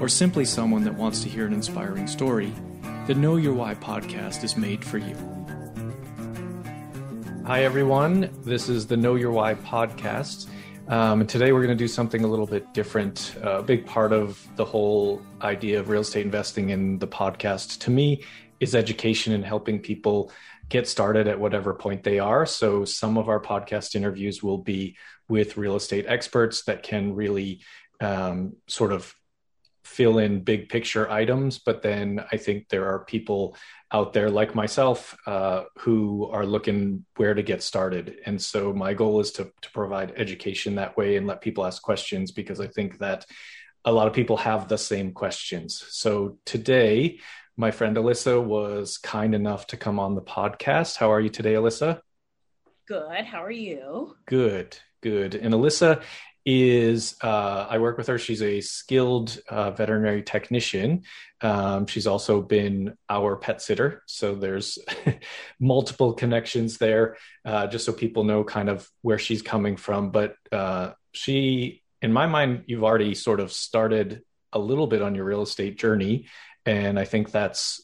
or simply someone that wants to hear an inspiring story, the Know Your Why podcast is made for you. Hi, everyone. This is the Know Your Why podcast. Um, today we're going to do something a little bit different. Uh, a big part of the whole idea of real estate investing in the podcast to me is education and helping people get started at whatever point they are. So some of our podcast interviews will be with real estate experts that can really um, sort of fill in big picture items. But then I think there are people out there like myself uh, who are looking where to get started. And so my goal is to, to provide education that way and let people ask questions because I think that a lot of people have the same questions. So today, my friend Alyssa was kind enough to come on the podcast. How are you today, Alyssa? Good. How are you? Good, good. And Alyssa is uh, I work with her. She's a skilled uh, veterinary technician. Um, she's also been our pet sitter. So there's multiple connections there, uh, just so people know kind of where she's coming from. But uh, she, in my mind, you've already sort of started a little bit on your real estate journey. And I think that's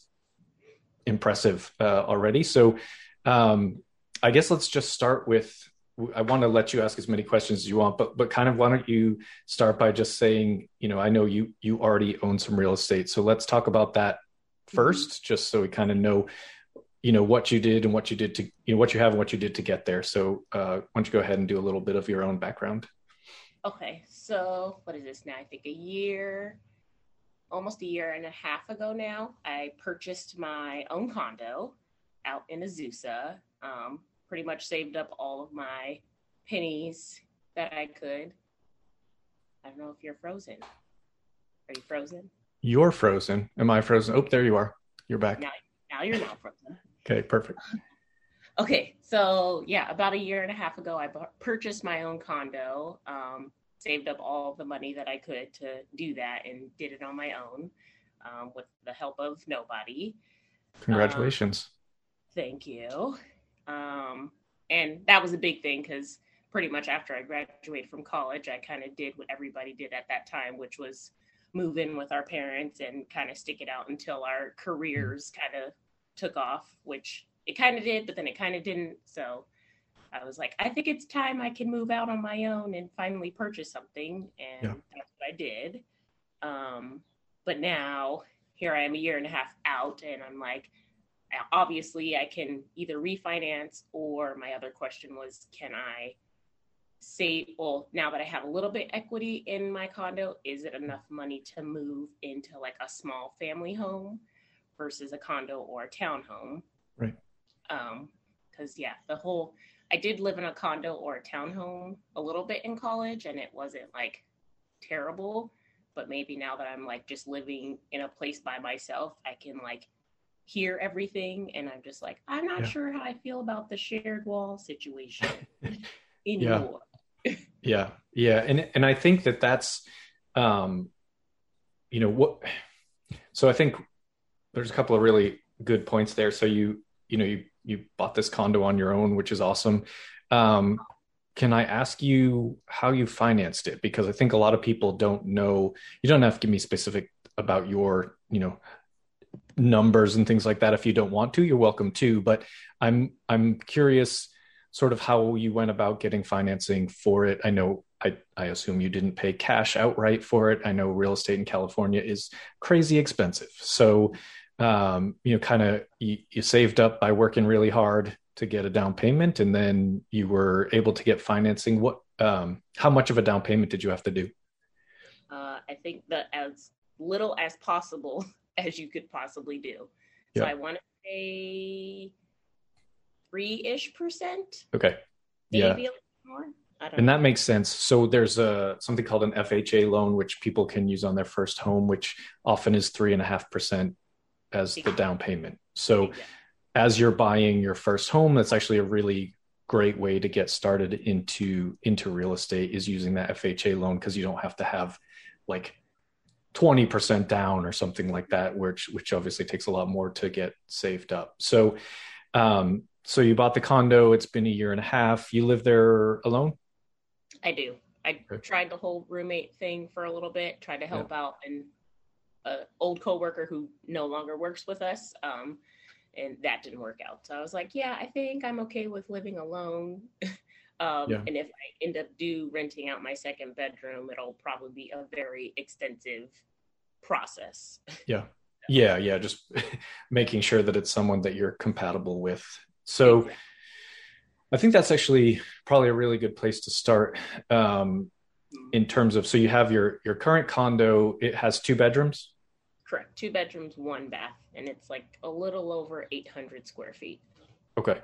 impressive uh, already. So um, I guess let's just start with I want to let you ask as many questions as you want, but but kind of why don't you start by just saying, you know, I know you you already own some real estate, so let's talk about that 1st mm-hmm. just so we kind of know, you know, what you did and what you did to you know what you have and what you did to get there. So uh, why don't you go ahead and do a little bit of your own background? Okay, so what is this now? I think a year, almost a year and a half ago now, I purchased my own condo out in Azusa. Um, pretty much saved up all of my pennies that I could. I don't know if you're frozen. Are you frozen? You're frozen. Am I frozen? Oh, there you are. You're back. Now, now you're not frozen. okay, perfect. okay, so yeah, about a year and a half ago, I purchased my own condo. Um, saved up all the money that I could to do that, and did it on my own um, with the help of nobody. Congratulations. Um, thank you. Um, and that was a big thing because pretty much after I graduated from college, I kind of did what everybody did at that time, which was move in with our parents and kind of stick it out until our careers kind of took off, which it kind of did, but then it kind of didn't. So I was like, I think it's time I can move out on my own and finally purchase something. And yeah. that's what I did. Um, but now here I am a year and a half out, and I'm like, obviously I can either refinance or my other question was can I say well now that I have a little bit equity in my condo is it enough money to move into like a small family home versus a condo or a townhome? Right. Um cuz yeah the whole I did live in a condo or a townhome a little bit in college and it wasn't like terrible but maybe now that I'm like just living in a place by myself I can like hear everything and i'm just like i'm not yeah. sure how i feel about the shared wall situation anymore. Yeah. yeah. Yeah. And and i think that that's um you know what so i think there's a couple of really good points there. So you you know you you bought this condo on your own which is awesome. Um can i ask you how you financed it? Because i think a lot of people don't know. You don't have to give me specific about your you know numbers and things like that if you don't want to you're welcome to. But i'm i'm curious sort of how you went about getting financing for it. I know i i assume you didn't pay cash outright for it. I know real estate in california is crazy expensive. So um you know kind of you, you saved up by working really hard to get a down payment and then you were able to get financing. What um how much of a down payment did you have to do? Uh i think that as little as possible as you could possibly do. So I want to say three ish percent. Okay. Maybe yeah. a little more. and that makes sense. So there's a something called an FHA loan, which people can use on their first home, which often is three and a half percent as the down payment. So yeah. as you're buying your first home, that's actually a really great way to get started into into real estate is using that FHA loan because you don't have to have like 20% down or something like that which which obviously takes a lot more to get saved up. So um so you bought the condo, it's been a year and a half. You live there alone? I do. I okay. tried the whole roommate thing for a little bit, tried to help yeah. out an uh, old coworker who no longer works with us. Um, and that didn't work out. So I was like, yeah, I think I'm okay with living alone. um, yeah. And if I end up do renting out my second bedroom, it'll probably be a very extensive process. Yeah. Yeah. Yeah. Just making sure that it's someone that you're compatible with. So exactly. I think that's actually probably a really good place to start. Um, in terms of so you have your your current condo it has two bedrooms Correct. Two bedrooms, one bath, and it's like a little over 800 square feet. Okay.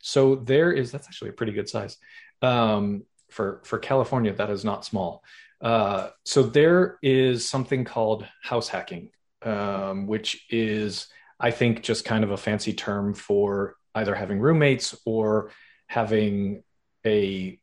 So there is that's actually a pretty good size. Um, for for California, that is not small. Uh, so there is something called house hacking, um, which is I think just kind of a fancy term for either having roommates or having a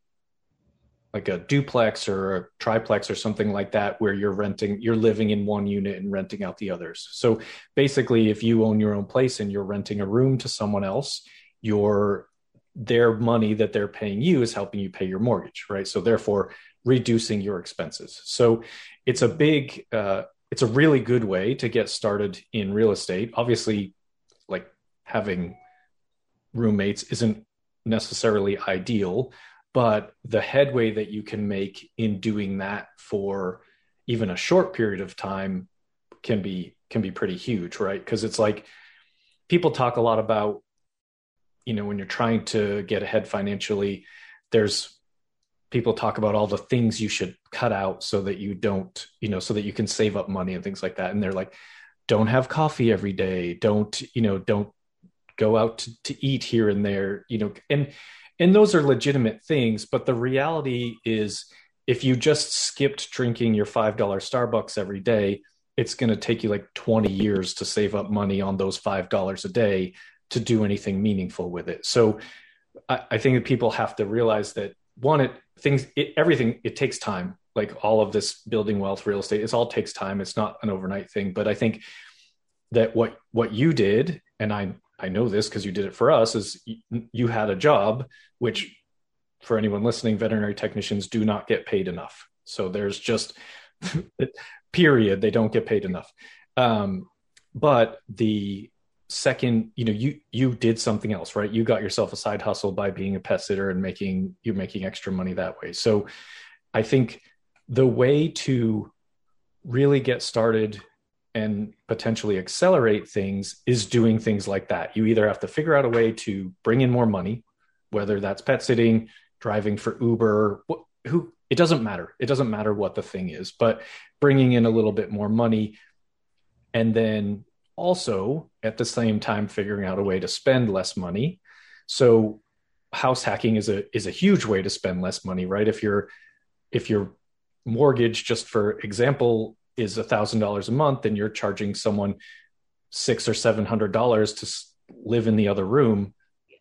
like a duplex or a triplex or something like that where you're renting you're living in one unit and renting out the others so basically if you own your own place and you're renting a room to someone else your their money that they're paying you is helping you pay your mortgage right? So therefore reducing your expenses. So it's a big uh, it's a really good way to get started in real estate. Obviously like having roommates isn't necessarily ideal but the headway that you can make in doing that for even a short period of time can be can be pretty huge right? Because it's like people talk a lot about you know when you're trying to get ahead financially there's people talk about all the things you should cut out so that you don't you know so that you can save up money and things like that. And they're like don't have coffee every day. Don't you know don't go out to, to eat here and there you know. And and those are legitimate things but the reality is if you just skipped drinking your $5 starbucks every day it's going to take you like 20 years to save up money on those $5 a day to do anything meaningful with it so i, I think that people have to realize that one it things it, everything it takes time like all of this building wealth real estate it all takes time it's not an overnight thing but i think that what what you did and i I know this because you did it for us, is you had a job, which for anyone listening, veterinary technicians do not get paid enough. So there's just, period, they don't get paid enough. Um, but the second, you know, you you did something else, right? You got yourself a side hustle by being a pet sitter and making you're making extra money that way. So I think the way to really get started and potentially accelerate things is doing things like that. You either have to figure out a way to bring in more money, whether that's pet sitting, driving for Uber, who it doesn't matter. It doesn't matter what the thing is, but bringing in a little bit more money and then also at the same time figuring out a way to spend less money. So house hacking is a is a huge way to spend less money, right? If you're if your mortgage just for example is a thousand dollars a month and you're charging someone six or seven hundred dollars to live in the other room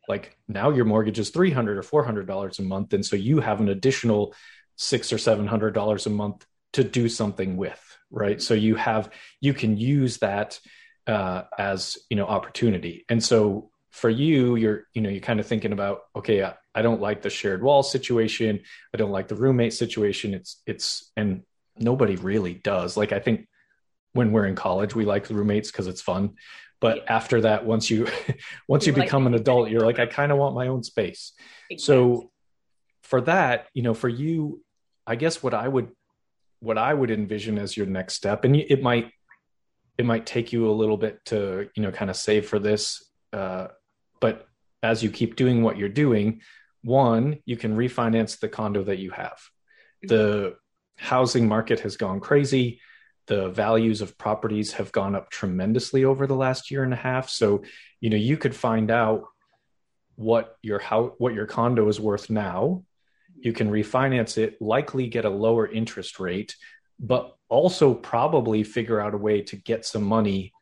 like now your mortgage is 300 or 400 dollars a month and so you have an additional six or seven hundred dollars a month to do something with right so you have you can use that uh, as you know opportunity and so for you you're you know you're kind of thinking about okay I, I don't like the shared wall situation i don't like the roommate situation it's it's and nobody really does. Like I think when we're in college, we like the roommates because it's fun. But yeah. after that, once you once you, you become like an adult, you're like, I kind of want my own space. Exactly. So for that, you know, for you, I guess what I would what I would envision as your next step, and it might it might take you a little bit to you know kind of save for this, uh, but as you keep doing what you're doing, one, you can refinance the condo that you have. The housing market has gone crazy. The values of properties have gone up tremendously over the last year and a half. So, you know, you could find out what your how what your condo is worth now you can refinance it, likely get a lower interest rate, but also probably figure out a way to get some money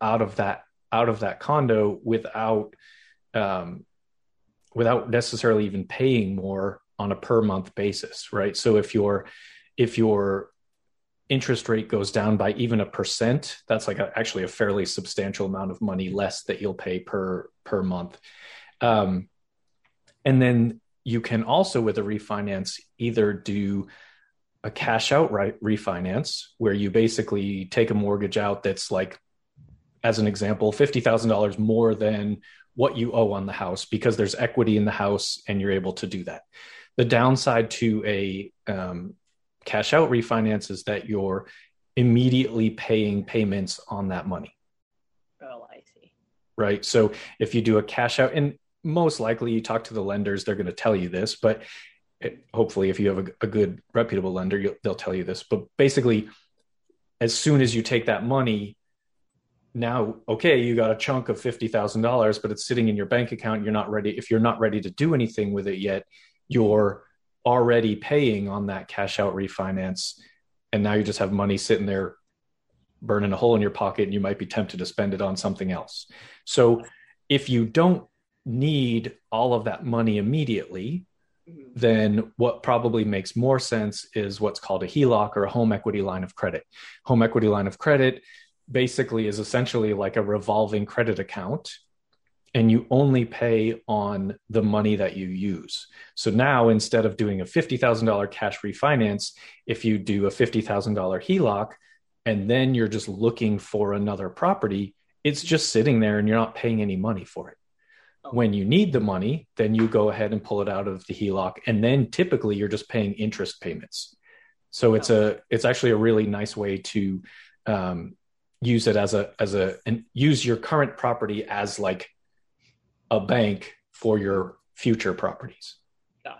out of that out of that condo without um, without necessarily even paying more on a per month basis, right? So if your if your interest rate goes down by even a percent, that's like a, actually a fairly substantial amount of money less that you'll pay per per month. Um, and then you can also with a refinance either do a cash out right refinance where you basically take a mortgage out that's like as an example $50,000 more than what you owe on the house because there's equity in the house and you're able to do that. The downside to a um, cash out refinance is that you're immediately paying payments on that money. Oh, I see. Right. So if you do a cash out, and most likely you talk to the lenders, they're going to tell you this, but it, hopefully if you have a, a good reputable lender, they'll tell you this. But basically, as soon as you take that money, now okay you got a chunk of $50000 but it's sitting in your bank account. You're not ready if you're not ready to do anything with it yet you're already paying on that cash out refinance. And now you just have money sitting there burning a hole in your pocket and you might be tempted to spend it on something else. So if you don't need all of that money immediately mm-hmm. then what probably makes more sense is what's called a HELOC or a home equity line of credit. Home equity line of credit basically is essentially like a revolving credit account and you only pay on the money that you use. So now instead of doing a $50,000 cash refinance, if you do a $50,000 HELOC and then you're just looking for another property, it's just sitting there and you're not paying any money for it. When you need the money, then you go ahead and pull it out of the HELOC and then typically you're just paying interest payments. So it's a it's actually a really nice way to um, use it as a as a and use your current property as like a bank for your future properties.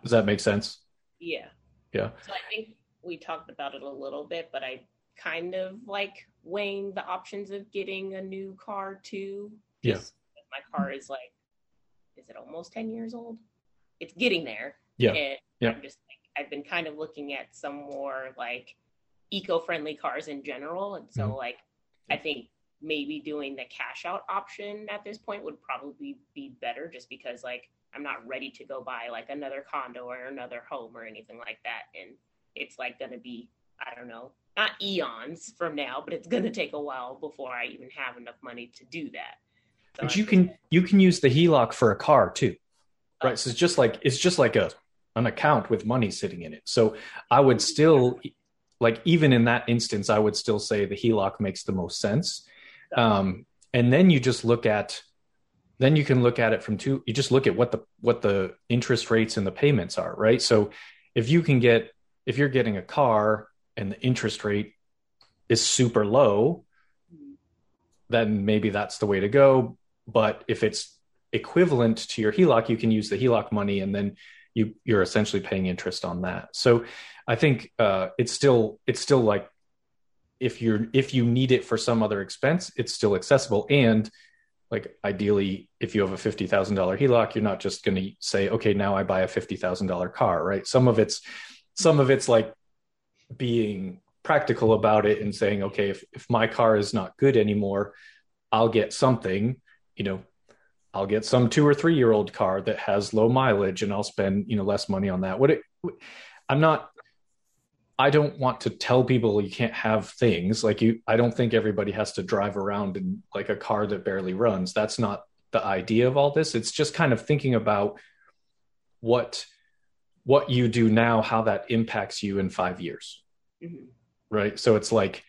Does that make sense? Yeah. Yeah. So I think we talked about it a little bit, but I kind of like weighing the options of getting a new car too. Yeah. My car is like, is it almost 10 years old? It's getting there. Yeah. And yeah. I'm just like, I've been kind of looking at some more like eco friendly cars in general. And so, mm-hmm. like, I think maybe doing the cash out option at this point would probably be better just because like I'm not ready to go buy like another condo or another home or anything like that. And it's like going to be, I don't know, not eons from now, but it's going to take a while before I even have enough money to do that. But you can, you can use the HELOC for a car too. Right. So it's just like, it's just like a, an account with money sitting in it. So I would still like even in that instance, I would still say the HELOC makes the most sense. Um, and then you just look at, then you can look at it from two. You just look at what the what the interest rates and the payments are, right? So if you can get if you're getting a car and the interest rate is super low, then maybe that's the way to go. But if it's equivalent to your HELOC, you can use the HELOC money and then you you're essentially paying interest on that. So I think uh, it's still it's still like if you're if you need it for some other expense, it's still accessible. And like ideally, if you have a fifty thousand dollar HELOC, you're not just going to say, okay, now I buy a fifty thousand dollar car, right? Some of it's some of it's like being practical about it and saying, okay, if if my car is not good anymore, I'll get something, you know, I'll get some two or three year old car that has low mileage and I'll spend, you know, less money on that. What it, I'm not, I don't want to tell people you can't have things like you, I don't think everybody has to drive around in like a car that barely runs. That's not the idea of all this. It's just kind of thinking about what, what you do now, how that impacts you in five years. Mm-hmm. Right. So it's like,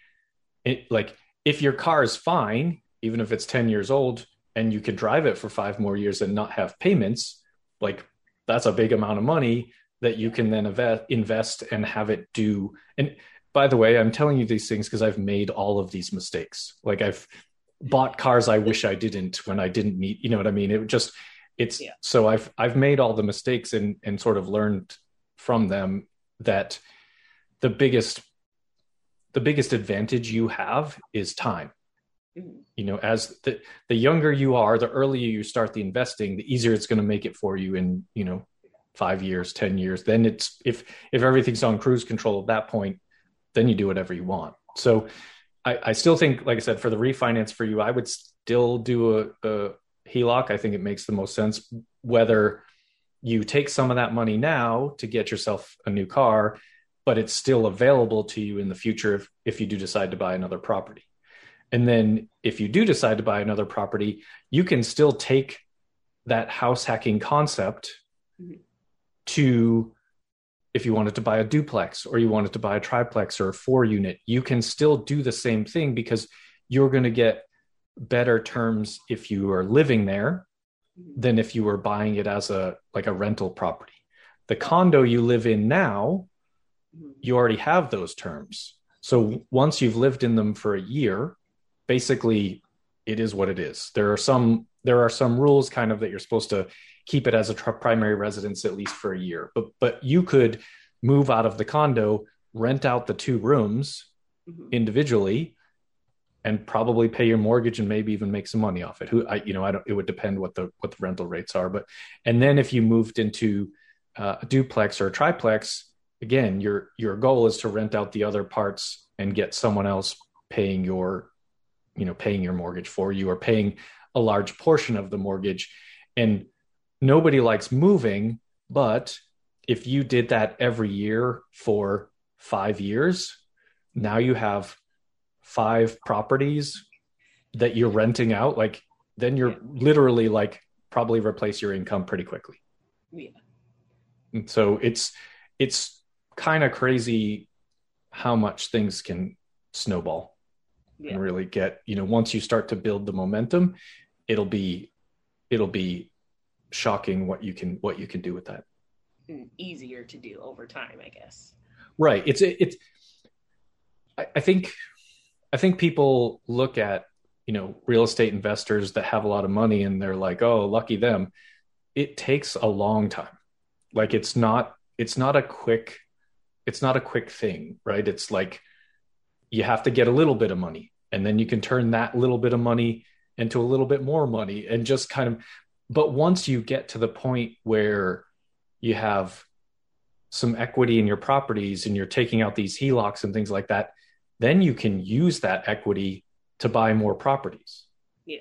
it like if your car is fine, even if it's 10 years old, and you can drive it for five more years and not have payments, like that's a big amount of money that you can then invest and have it do. And by the way, I'm telling you these things because I've made all of these mistakes. Like I've bought cars I wish I didn't when I didn't meet, you know what I mean? It just, it's yeah. so I've, I've made all the mistakes and, and sort of learned from them that the biggest, the biggest advantage you have is time Mm-hmm. you know as the the younger you are the earlier you start the investing the easier it's going to make it for you in you know five years, 10 years. Then it's if if everything's on cruise control at that point, then you do whatever you want. So I, I still think, like I said, for the refinance for you, I would still do a, a HELOC. I think it makes the most sense. Whether you take some of that money now to get yourself a new car, but it's still available to you in the future if, if you do decide to buy another property. And then if you do decide to buy another property, you can still take that house hacking concept mm-hmm. to if you wanted to buy a duplex or you wanted to buy a triplex or a four unit, you can still do the same thing because you're going to get better terms if you are living there mm-hmm. than if you were buying it as a like a rental property. The condo you live in now, mm-hmm. you already have those terms. So once you've lived in them for a year, basically it is what it is. There are some there are some rules kind of that you're supposed to keep it as a tr- primary residence at least for a year. But but you could move out of the condo, rent out the two rooms mm-hmm. individually and probably pay your mortgage and maybe even make some money off it. Who I you know I don't it would depend what the what the rental rates are, but and then if you moved into uh, a duplex or a triplex, again your your goal is to rent out the other parts and get someone else paying your you know paying your mortgage for you or paying a large portion of the mortgage. And nobody likes moving but if you did that every year for 5 years now you have five properties that you're renting out like then you're yeah. literally like probably replace your income pretty quickly. Yeah. And so it's it's kind of crazy how much things can snowball yeah. and really get you know once you start to build the momentum it'll be it'll be shocking what you can what you can do with that mm, easier to do over time i guess right it's it's I, I think I think people look at you know real estate investors that have a lot of money and they're like, oh, lucky them. It takes a long time. Like it's not it's not a quick it's not a quick thing, right? It's like you have to get a little bit of money and then you can turn that little bit of money into a little bit more money and just kind of but once you get to the point where you have some equity in your properties and you're taking out these HELOCs and things like that, then you can use that equity to buy more properties. Yeah.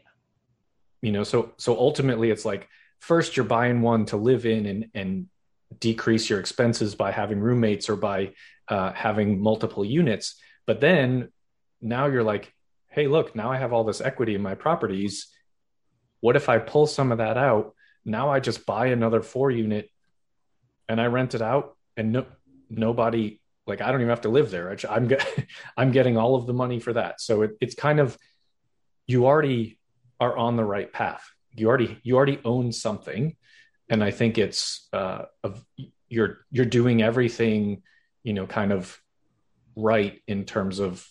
You know, so so ultimately it's like first you're buying one to live in and and decrease your expenses by having roommates or by uh, having multiple units, but then now you're like, hey, look, now I have all this equity in my properties. What if I pull some of that out? Now I just buy another four unit and I rent it out and no, nobody like I don't even have to live there. I'm I'm getting all of the money for that. So it, it's kind of you already are on the right path. You already you already own something, and I think it's uh, of, you're you're doing everything you know kind of right in terms of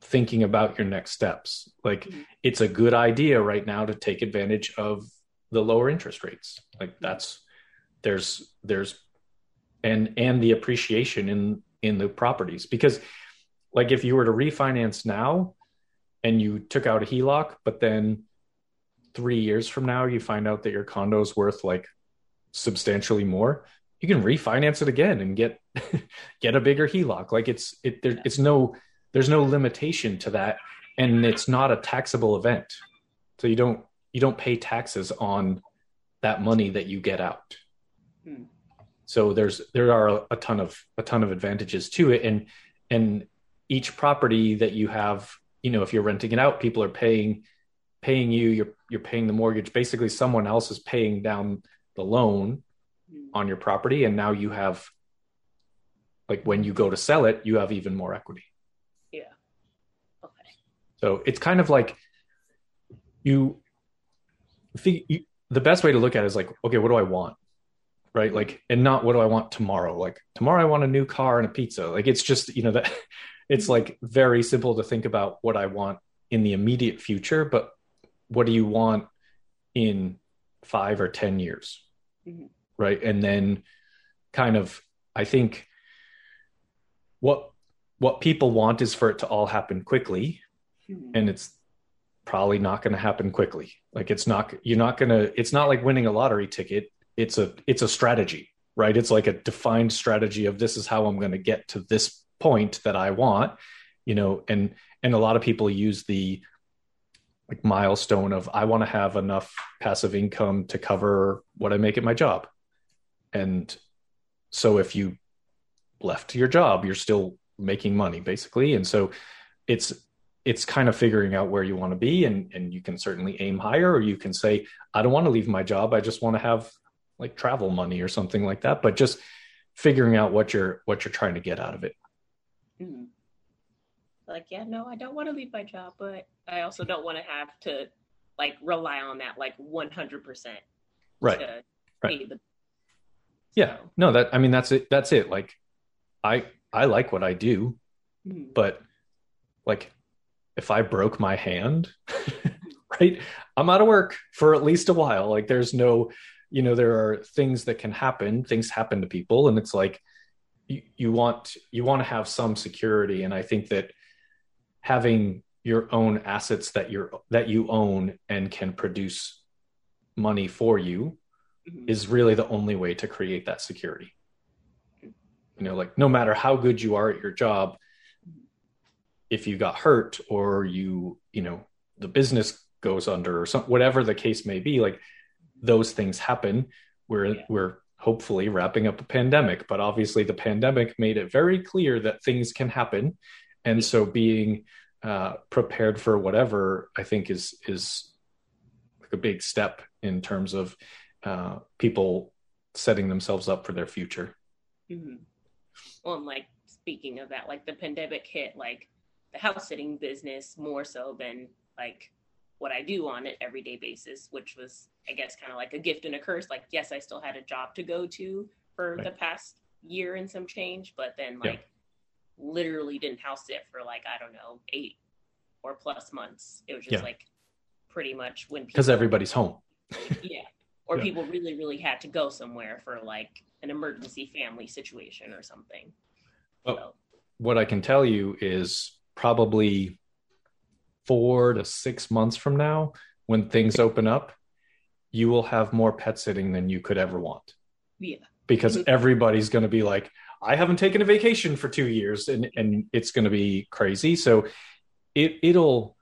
thinking about your next steps. Like mm-hmm. it's a good idea right now to take advantage of the lower interest rates. Like that's there's there's and and the appreciation in in the properties because like if you were to refinance now and you took out a HELOC but then 3 years from now you find out that your condo is worth like substantially more you can refinance it again and get get a bigger HELOC like it's it there, it's no there's no limitation to that and it's not a taxable event. So you don't you don't pay taxes on that money that you get out. Hmm. So there's there are a ton of a ton of advantages to it and and each property that you have you know if you're renting it out people are paying paying you you're you're paying the mortgage. Basically someone else is paying down the loan on your property and now you have like when you go to sell it you have even more equity. Yeah. Okay. So it's kind of like you, you the best way to look at it is like okay what do i want? Right? Like and not what do i want tomorrow? Like tomorrow i want a new car and a pizza. Like it's just you know that it's like very simple to think about what i want in the immediate future but what do you want in 5 or 10 years? Mm-hmm. Right? And then kind of i think what what people want is for it to all happen quickly mm-hmm. and it's probably not going to happen quickly. Like it's not you're not going to it's not like winning a lottery ticket. It's a it's a strategy right? It's like a defined strategy of this is how i'm going to get to this point that i want you know? And and a lot of people use the like milestone of i want to have enough passive income to cover what i make at my job and so if you left your job you're still making money basically. And so it's it's kind of figuring out where you want to be and and you can certainly aim higher or you can say i don't want to leave my job. I just want to have like travel money or something like that. But just figuring out what you're what you're trying to get out of it. Mm-hmm. like yeah no i don't want to leave my job but i also don't want to have to like rely on that like 100% right. right. the... yeah no that i mean that's it that's it like i i like what i do mm-hmm. but like if I broke my hand, right, I'm out of work for at least a while. Like there's no, you know, there are things that can happen. Things happen to people, and it's like you, you want you want to have some security. And I think that having your own assets that you're that you own and can produce money for you mm-hmm. is really the only way to create that security. You know, like no matter how good you are at your job, if you got hurt or you you know the business goes under or some whatever the case may be like those things happen we're yeah. we're hopefully wrapping up a pandemic but obviously the pandemic made it very clear that things can happen and so being uh, prepared for whatever i think is is like a big step in terms of uh, people setting themselves up for their future mm-hmm. well and like speaking of that like the pandemic hit like the house sitting business more so than like what I do on an everyday basis, which was, I guess, kind of like a gift and a curse. Like, yes, I still had a job to go to for right. the past year and some change, but then like yeah. literally didn't house sit for like, I don't know, eight or plus months. It was just yeah. like pretty much when because everybody's home. yeah. Or yeah. people really, really had to go somewhere for like an emergency family situation or something. Well, so. What I can tell you is probably four to six months from now, when things open up, you will have more pet sitting than you could ever want. Yeah. Because mm-hmm. everybody's going to be like, I haven't taken a vacation for two years, and and it's going to be crazy. So it it'll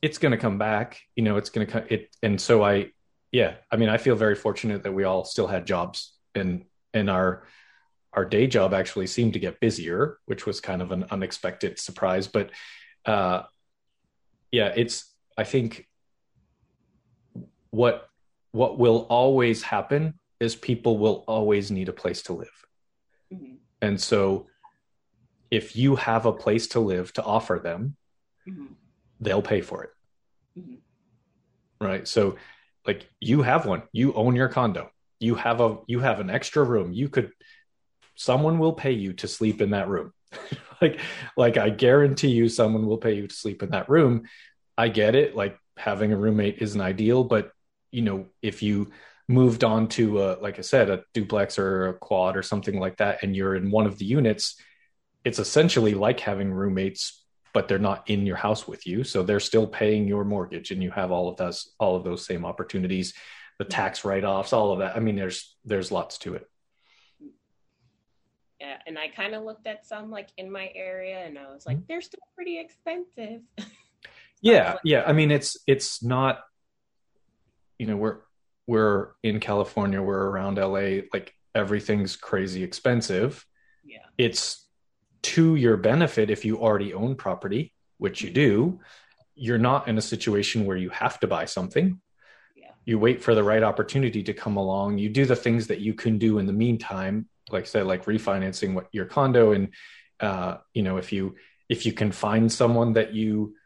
it's going to come back. You know, it's going to come. It and so I, yeah. I mean, I feel very fortunate that we all still had jobs and and our our day job actually seemed to get busier, which was kind of an unexpected surprise. But uh, yeah, it's I think what what will always happen is people will always need a place to live, mm-hmm. and so if you have a place to live to offer them, mm-hmm. they'll pay for it. Mm-hmm. Right. So like you have one, you own your condo, you have a you have an extra room. You could someone will pay you to sleep in that room. like like I guarantee you someone will pay you to sleep in that room. I get it. Like having a roommate isn't ideal, but you know, if you moved on to a, like I said, a duplex or a quad or something like that, and you're in one of the units, it's essentially like having roommates, but they're not in your house with you. So they're still paying your mortgage and you have all of those, all of those same opportunities, the tax write-offs, all of that. I mean, there's, there's lots to it yeah, and I kind of looked at some like in my area and I was like, mm-hmm. they're still pretty expensive. yeah. Like, yeah. I mean, it's, it's not, you know, we're, we're in California, we're around LA, like everything's crazy expensive. Yeah. It's to your benefit if you already own property, which you do. You're not in a situation where you have to buy something. Yeah. You wait for the right opportunity to come along. You do the things that you can do in the meantime like I said, like refinancing what your condo and uh, you know, if you if you can find someone that you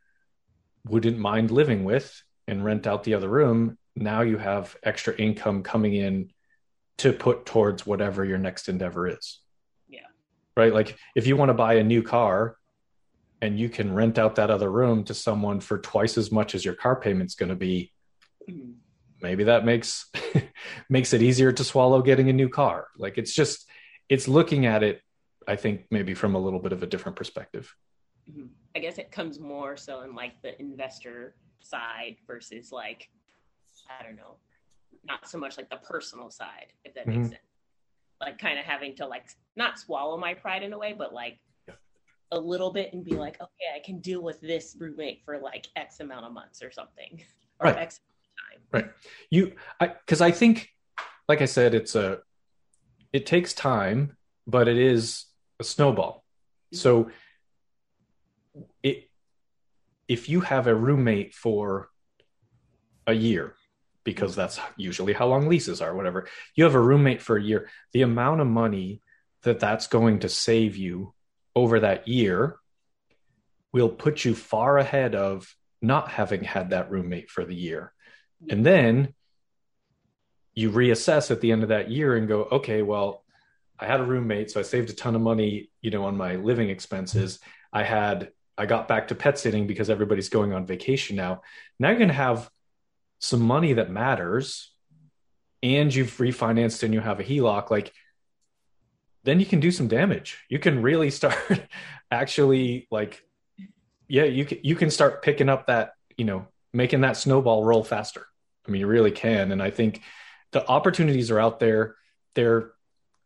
wouldn't mind living with and rent out the other room, now you have extra income coming in to put towards whatever your next endeavor is. Right. Like if you want to buy a new car and you can rent out that other room to someone for twice as much as your car payment's going to be, mm-hmm. maybe that makes makes it easier to swallow getting a new car. Like it's just it's looking at it, I think maybe from a little bit of a different perspective. Mm-hmm. I guess it comes more so in like the investor side versus like, I don't know, not so much like the personal side, if that mm-hmm. makes sense. Like kind of having to like not swallow my pride in a way, but like a little bit and be like, okay, I can deal with this roommate for like X amount of months or something, or right. X time. Right. You, I, because I think, like I said, it's a, it takes time, but it is a snowball. Mm-hmm. So, it, if you have a roommate for a year, because that's usually how long leases are, whatever, you have a roommate for a year, the amount of money that that's going to save you over that year will put you far ahead of not having had that roommate for the year. And then you reassess at the end of that year and go, okay, well, I had a roommate, so I saved a ton of money, you know, on my living expenses. I had I got back to pet sitting because everybody's going on vacation now. Now you're going to have some money that matters and you've refinanced and you have a HELOC like then you can do some damage. You can really start actually like, yeah, you can, you can start picking up that, you know, making that snowball roll faster. I mean, you really can. And I think the opportunities are out there. They're,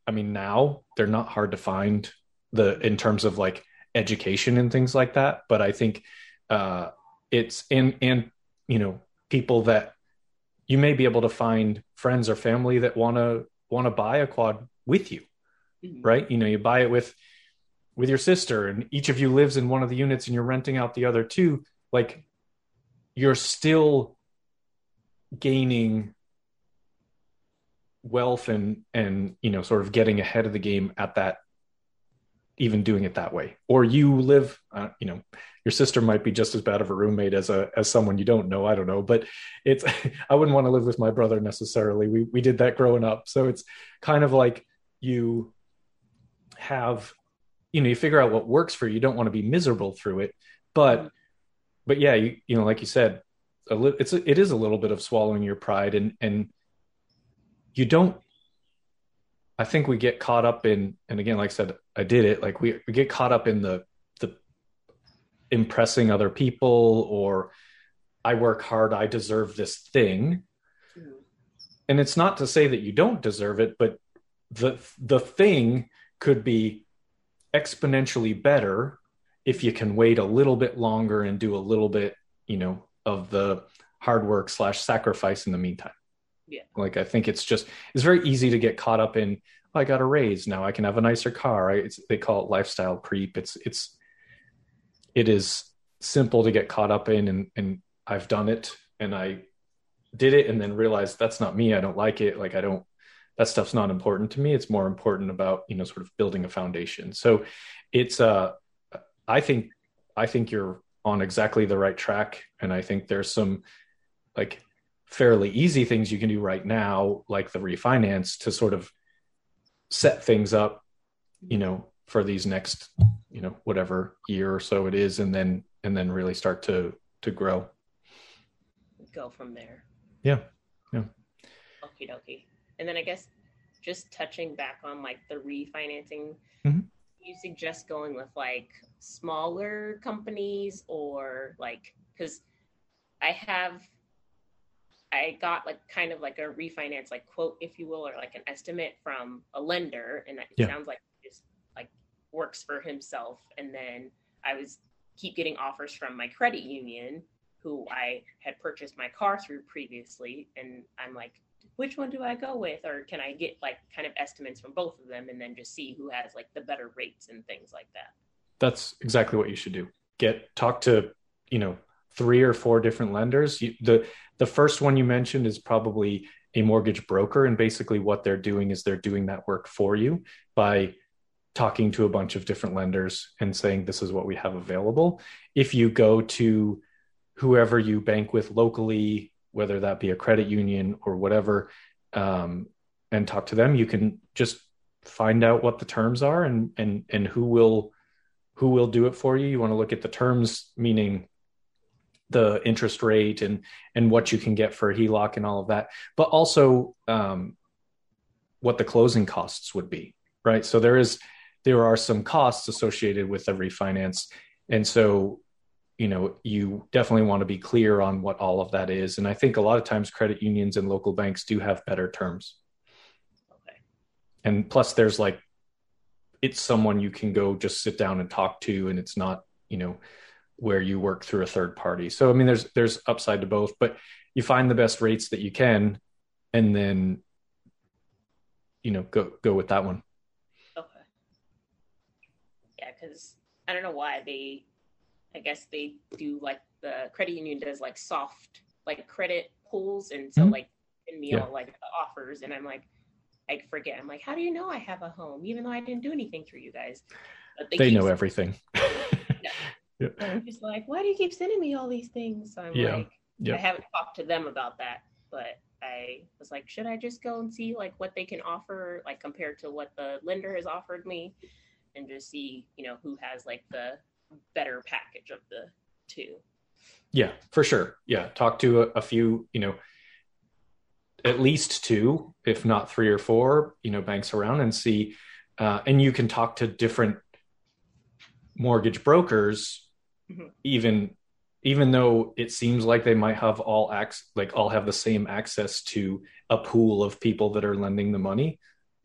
I mean, now they're not hard to find the, in terms of like education and things like that. But I think, uh, it's, and, and, you know, people that you may be able to find friends or family that want to, want to buy a quad with you mm-hmm. right? You know, you buy it with with your sister and each of you lives in one of the units and you're renting out the other two, like you're still gaining wealth and and you know sort of getting ahead of the game at that even doing it that way. Or you live uh, you know your sister might be just as bad of a roommate as a as someone you don't know i don't know but it's i wouldn't want to live with my brother necessarily. We we did that growing up. So it's kind of like you have you know you figure out what works for you. You don't want to be miserable through it but but yeah you you know like you said a li- it's a, it is a little bit of swallowing your pride and and you don't i think we get caught up in and again like i said i did it like we, we get caught up in the the impressing other people or i work hard i deserve this thing mm-hmm. and it's not to say that you don't deserve it but the the thing could be exponentially better if you can wait a little bit longer and do a little bit, you know, of the hard work slash sacrifice in the meantime. Yeah. Like I think it's just it's very easy to get caught up in I got a raise now I can have a nicer car. It's, they call it lifestyle creep. It's it's it is simple to get caught up in and and I've done it and I did it and then realized that's not me. I don't like it. Like I don't that stuff's not important to me. It's more important about, you know, sort of building a foundation. So it's, uh, I think, I think you're on exactly the right track. And I think there's some like fairly easy things you can do right now, like the refinance to sort of set things up, you know, for these next, you know, whatever year or so it is. And then, and then really start to, to grow. Go from there. Yeah. Yeah. Okie dokie. And then I guess just touching back on like the refinancing, mm-hmm. you suggest going with like smaller companies or like because I have I got like kind of like a refinance like quote if you will or like an estimate from a lender and it yeah. sounds like just like works for himself and then I was keep getting offers from my credit union who I had purchased my car through previously and I'm like which one do I go with? Or can I get like kind of estimates from both of them and then just see who has like the better rates and things like that? That's exactly what you should do. Get talk to, you know, three or four different lenders. You, the the first one you mentioned is probably a mortgage broker and basically what they're doing is they're doing that work for you by talking to a bunch of different lenders and saying this is what we have available. If you go to whoever you bank with locally whether that be a credit union or whatever, um, and talk to them. You can just find out what the terms are and and and who will who will do it for you. You want to look at the terms, meaning the interest rate and and what you can get for a HELOC and all of that, but also um, what the closing costs would be, right? So there is there are some costs associated with a refinance, and so you know you definitely want to be clear on what all of that is and i think a lot of times credit unions and local banks do have better terms Okay. and plus there's like it's someone you can go just sit down and talk to and it's not you know where you work through a third party so i mean there's there's upside to both but you find the best rates that you can and then you know go go with that one Okay. Yeah, because I don't know why they, I guess they do like the credit union does like soft like credit pulls, and so Mhm. like send me Yeah. all like the offers, and I'm like, I forget. I'm like, how do you know I have a home, even though I didn't do anything through you guys? But they keep know everything and just like, why do you keep sending me all these things? So I'm Yeah. like, Yeah. I haven't talked to them about that, but I was like, should I just go and see like what they can offer, like compared to what the lender has offered me, and just see, you know, who has like the better package of the two. Yeah, for sure. Yeah, talk to a, a few, you know, at least two, if not three or four, you know, banks around and see. Uh, and you can talk to different mortgage brokers, Even even though it seems like they might have all acts like all have the same access to a pool of people that are lending the money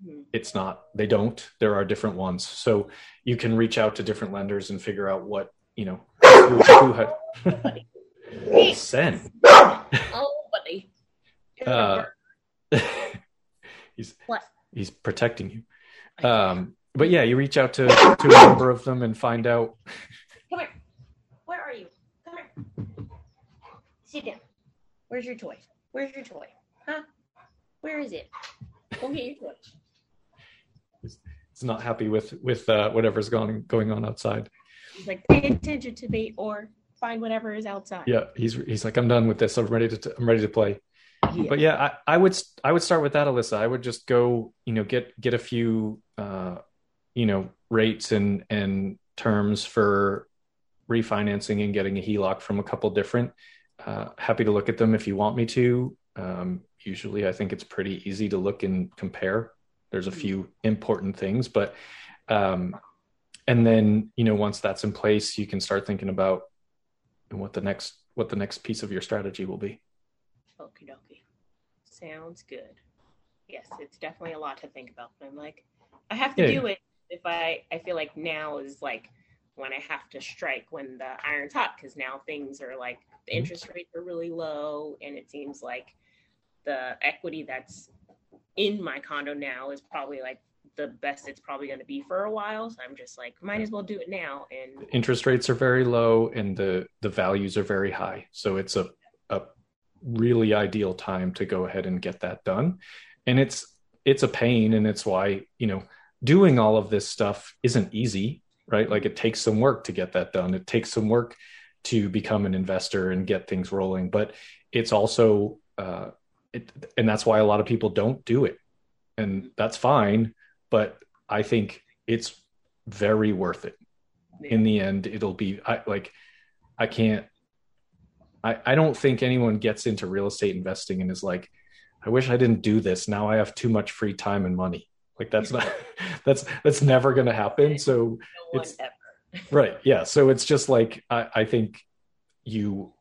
Mhm. it's not they don't there are different ones so you can reach out to different lenders and figure out what you know who, who had Sen. Oh, buddy. Uh, he's What? he's protecting you. Um, but yeah, you reach out to to a number of them and find out. Come here. Where are you? Come here. Sit down. Where's your toy? Where's your toy? Huh? Where is it? Go get your toy. He's not happy with with uh, whatever's going going on outside. He's like, pay attention to me or find whatever is outside. Yeah, he's he's like, I'm done with this. I'm ready to I'm ready to play. Yeah. But yeah, I, I would I would start with that, Alyssa. I would just go, you know, get get a few, uh, you know, rates and and terms for refinancing and getting a HELOC from a couple different. Uh, happy to look at them if you want me to. Um, usually, I think it's pretty easy to look and compare. There's a few important things, but um, and then you know once that's in place, you can start thinking about what the next what the next piece of your strategy will be. Okie dokie. Sounds good. Yes, it's definitely a lot to think about. But I'm like, I have to Yeah. do it if I, I feel like now is like when I have to strike when the iron's hot because now things are like the Mhm. interest rates are really low and it seems like the equity that's in my condo now is probably like the best it's probably going to be for a while. So I'm just like, might as well do it now. And interest rates are very low and the the values are very high so it's a a really ideal time to go ahead and get that done and it's it's a pain and it's why you know doing all of this stuff isn't easy right? Like it takes some work to get that done. It takes some work to become an investor and get things rolling but it's also uh it, and that's why a lot of people don't do it. And that's fine but i think it's very worth it. In the end it'll be I, like i can't I, I don't think anyone gets into real estate investing and is like i wish i didn't do this. Now i have too much free time and money like that's not that's that's never going to happen so no it's- right. Yeah. So it's just like I, I think you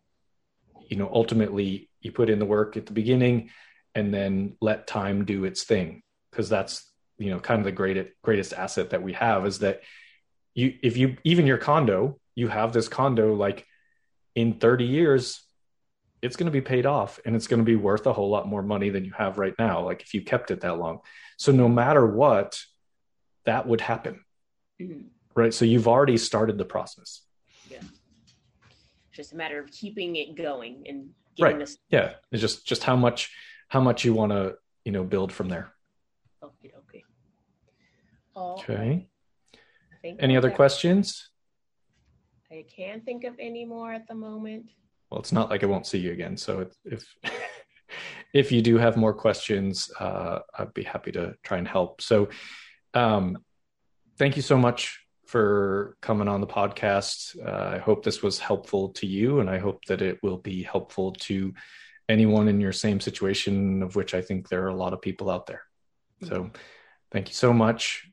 you know ultimately you put in the work at the beginning and then let time do its thing. Because that's you know kind of the greatest greatest asset that we have is that you if you even your condo you have this condo like in 30 years it's going to be paid off and it's going to be worth a whole lot more money than you have right now like if you kept it that long so no matter what that would happen Mhm. right so you've already started the process yeah It's just a matter of keeping it going and getting Right. this yeah it's just just how much how much you want to you know build from there Okay, okay. All okay right. I think any other questions I can't think of any more at the moment. Well it's not like i won't see you again. So if if, you do have more questions uh, i'd be happy to try and help. So um, thank you so much for coming on the podcast. Uh, i hope this was helpful to you and i hope that it will be helpful to anyone in your same situation of which i think there are a lot of people out there. So thank you so much